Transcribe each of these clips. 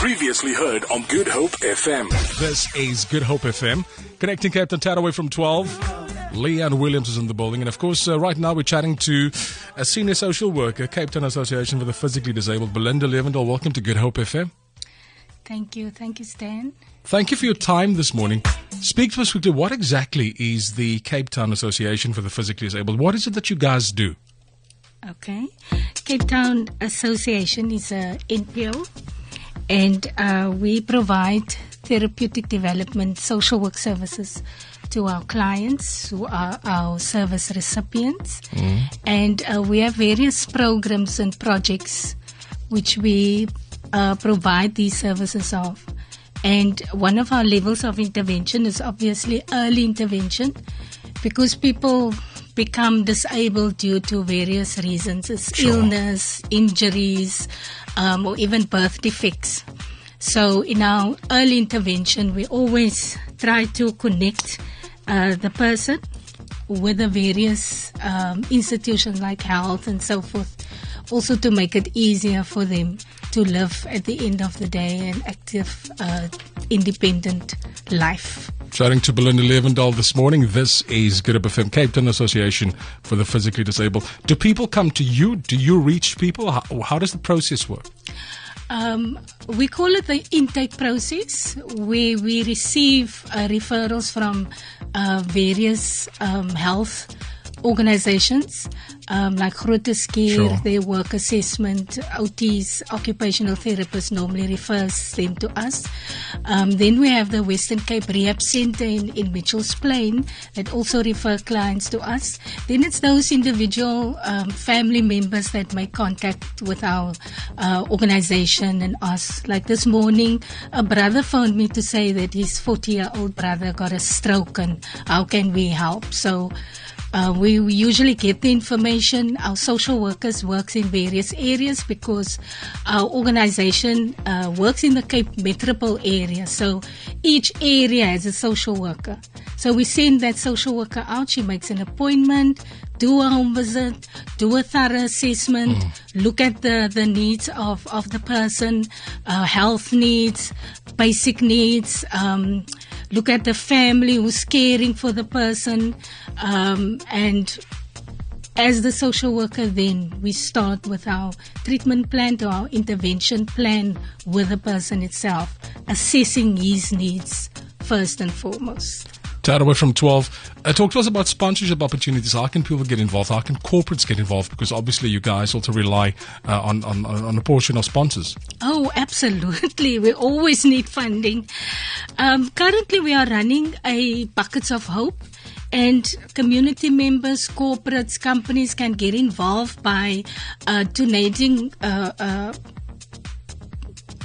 Previously heard on Good Hope FM. This is Good Hope FM, connecting Cape Town away from 12. Leanne Williams is in the building. And of course, uh, right now we're chatting to a senior social worker, Cape Town Association for the Physically Disabled, Belinda Levendal. Welcome to Good Hope FM. Thank you. Thank you, Stan. Thank you for your time this morning. Speak to us quickly. What exactly is the Cape Town Association for the Physically Disabled? What is it that you guys do? Okay. Cape Town Association is a NPO, and uh, we provide therapeutic development social work services to our clients who are our service recipients. And uh, we have various programs and projects which we uh, provide these services of. And one of our levels of intervention is obviously early intervention because people become disabled due to various reasons it's Sure. illness, injuries, um, or even birth defects. So, in our early intervention, we always try to connect uh, the person with the various um, institutions like health and so forth, also to make it easier for them to live at the end of the day an active, uh, independent life. Chatting to Belinda Levendal this morning. This is Good FM, Cape Town Association for the Physically Disabled. Do people come to you? Do you reach people? How, how does the process work? Um, we call it the intake process, where we receive uh, referrals from uh, various um, health organizations um, like Groote Schuur, Sure. their work assessment, OTs, occupational therapists normally refers them to us. Um, then we have the Western Cape Rehab Center in, in Mitchell's Plain that also refer clients to us. Then it's those individual um, family members that make contact with our uh, organization and us. Like this morning, a brother phoned me to say that his 40 year old brother got a stroke and how can we help? So uh, we, usually get the information. Our social workers works in various areas because our organization uh, works in the Cape Metropole area. So each area has a social worker. So we send that social worker out. She makes an appointment, do a home visit, do a thorough assessment, look at the, the needs of, of the person, uh, health needs, basic needs, um, look at the family who's caring for the person, um, and as the social worker, then we start with our treatment plan to our intervention plan with the person itself, assessing his needs first and foremost. Tad away from 12. Uh, talk to us about sponsorship opportunities. How can people get involved? How can corporates get involved? Because obviously you guys also rely uh, on, on, on a portion of sponsors. Oh, absolutely. We always need funding. Um, currently, we are running a Buckets of Hope, and community members, corporates, companies can get involved by uh, donating uh, uh,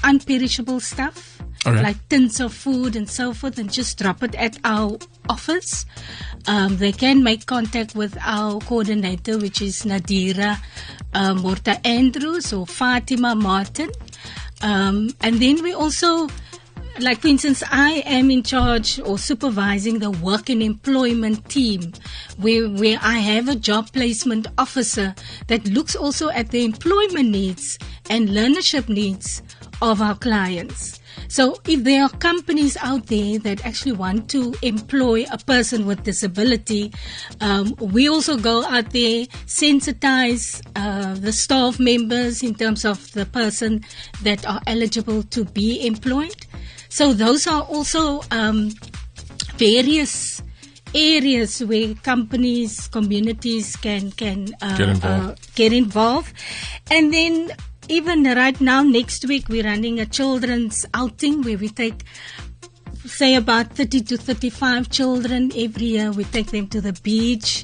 unperishable stuff. Right. Like tins of food and so forth, and just drop it at our office. Um, they can make contact with our coordinator, which is Nadira uh, Morta Andrews or Fatima Martin. Um, and then we also, like for instance, I am in charge or supervising the work and employment team, where where I have a job placement officer that looks also at the employment needs and learnership needs of our clients. So if there are companies out there that actually want to employ a person with disability, um, we also go out there, sensitize uh, the staff members in terms of the person that are eligible to be employed. So those are also um, various areas where companies, communities can can uh, Get involved. uh, get involved, and then even right now next week we're running a children's outing where we take say about 30 to 35 children every year we take them to the beach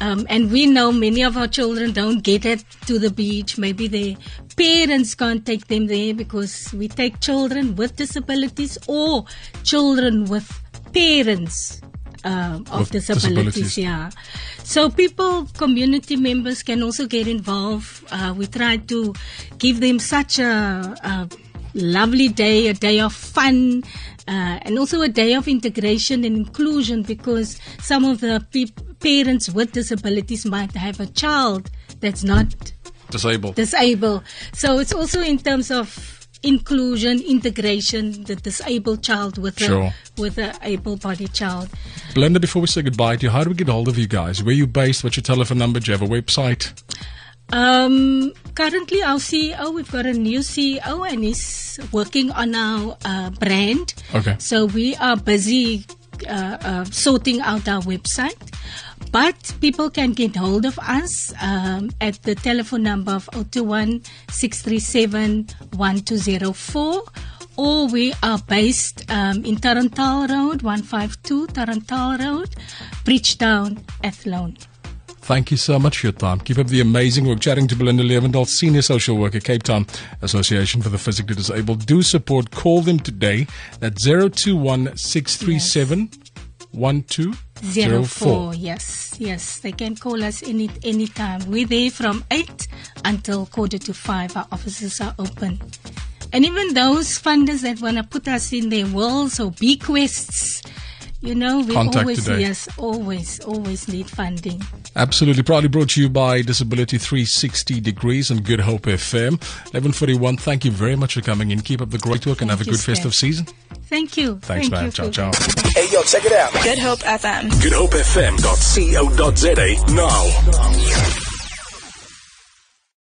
um, and we know many of our children don't get it to the beach maybe their parents can't take them there because we take children with disabilities or children with parents um, of disabilities, disabilities. yeah. So people, community members can also get involved. Uh, we try to give them such a, a lovely day, a day of fun, uh, and also a day of integration and inclusion because some of the pe- parents with disabilities might have a child that's not Disabled. disabled. So it's also in terms of inclusion, integration, the disabled child with Sure. a with a able-bodied child. Belinda, before we say goodbye to you, how do we get hold of you guys? Where you based? What's your telephone number? Do you have a website? Um, currently, our CEO, we've got a new CEO, and he's working on our uh, brand. Okay. So we are busy uh, uh, sorting out our website. But people can get hold of us um, at the telephone number of 021 637 1204. Or we are based um, in Tarantal Road, 152 Tarantal Road, Bridgetown, Athlone. Thank you so much for your time. Keep up the amazing work. Chatting to Belinda Levendal, Senior Social Worker, Cape Town Association for the Physically Disabled. Do support. Call them today. That's 021 637 Zero 1204. four, yes, yes. They can call us any any time. We're there from eight until quarter to five. Our offices are open, and even those funders that want to put us in their worlds or bequests, you know, we Contact always today. yes, always, always need funding. Absolutely. Proudly brought to you by Disability 360 Degrees and Good Hope FM. 1141. Thank you very much for coming in. Keep up the great work and have a good Steph. festive season. Thank you. Thanks, Thank man. you Ciao, for- ciao. Hey, yo, check it out. Good Hope FM. GoodHopeFM.co.za now.